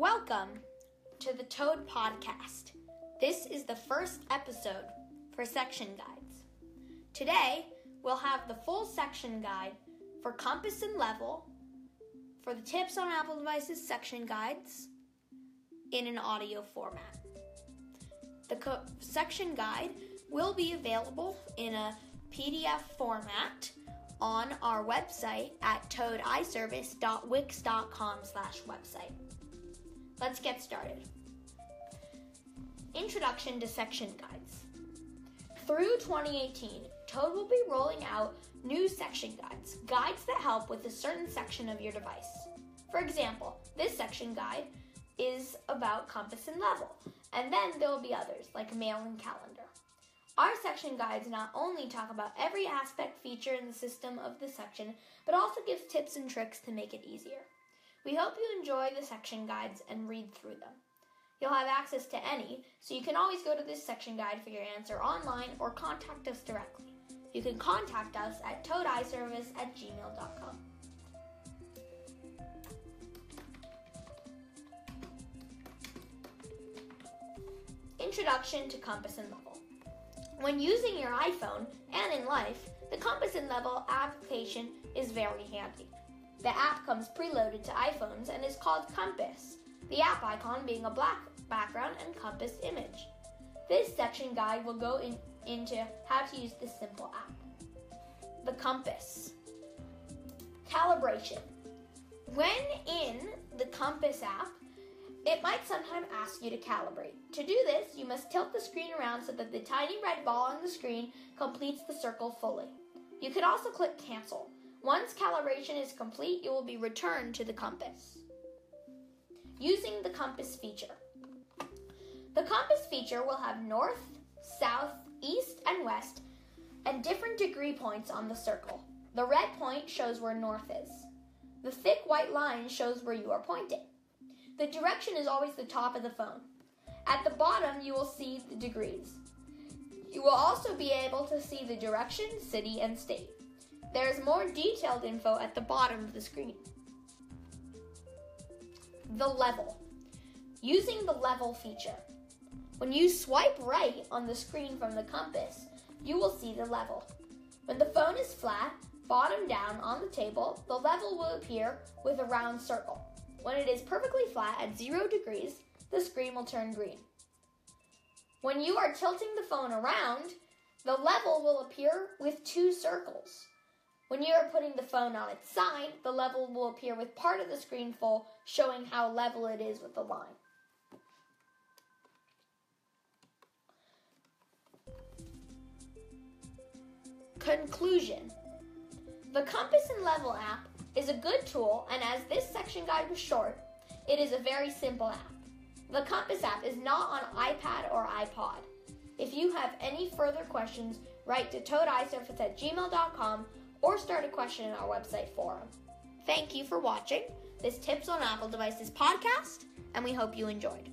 Welcome to the Toad Podcast. This is the first episode for section guides. Today, we'll have the full section guide for compass and level, for the tips on Apple devices section guides in an audio format. The co- section guide will be available in a PDF format on our website at toadiservice.wix.com slash website. Let's get started. Introduction to section guides. Through 2018, Toad will be rolling out new section guides, guides that help with a certain section of your device. For example, this section guide is about compass and level, and then there will be others like mail and calendar. Our section guides not only talk about every aspect feature in the system of the section, but also gives tips and tricks to make it easier. We hope you enjoy the section guides and read through them. You'll have access to any, so you can always go to this section guide for your answer online or contact us directly. You can contact us at toadiservice at gmail.com. Introduction to Compass and Level. When using your iPhone and in life, the Compass and Level application is very handy. The app comes preloaded to iPhones and is called Compass, the app icon being a black background and compass image. This section guide will go in, into how to use this simple app. The compass. Calibration. When in the Compass app, it might sometimes ask you to calibrate. To do this, you must tilt the screen around so that the tiny red ball on the screen completes the circle fully. You could also click cancel. Once calibration is complete, you will be returned to the compass. Using the compass feature. The compass feature will have north, south, east, and west, and different degree points on the circle. The red point shows where north is. The thick white line shows where you are pointing. The direction is always the top of the phone. At the bottom, you will see the degrees. You will also be able to see the direction, city, and state. There is more detailed info at the bottom of the screen. The level. Using the level feature. When you swipe right on the screen from the compass, you will see the level. When the phone is flat, bottom down on the table, the level will appear with a round circle. When it is perfectly flat at 0 degrees, the screen will turn green. When you are tilting the phone around, the level will appear with two circles. When you are putting the phone on its side, the level will appear with part of the screen full, showing how level it is with the line. Conclusion The Compass and Level app is a good tool, and as this section guide was short, it is a very simple app. The Compass app is not on iPad or iPod. If you have any further questions, write to toadiservice at gmail.com or start a question in our website forum. Thank you for watching this Tips on Apple Devices podcast, and we hope you enjoyed.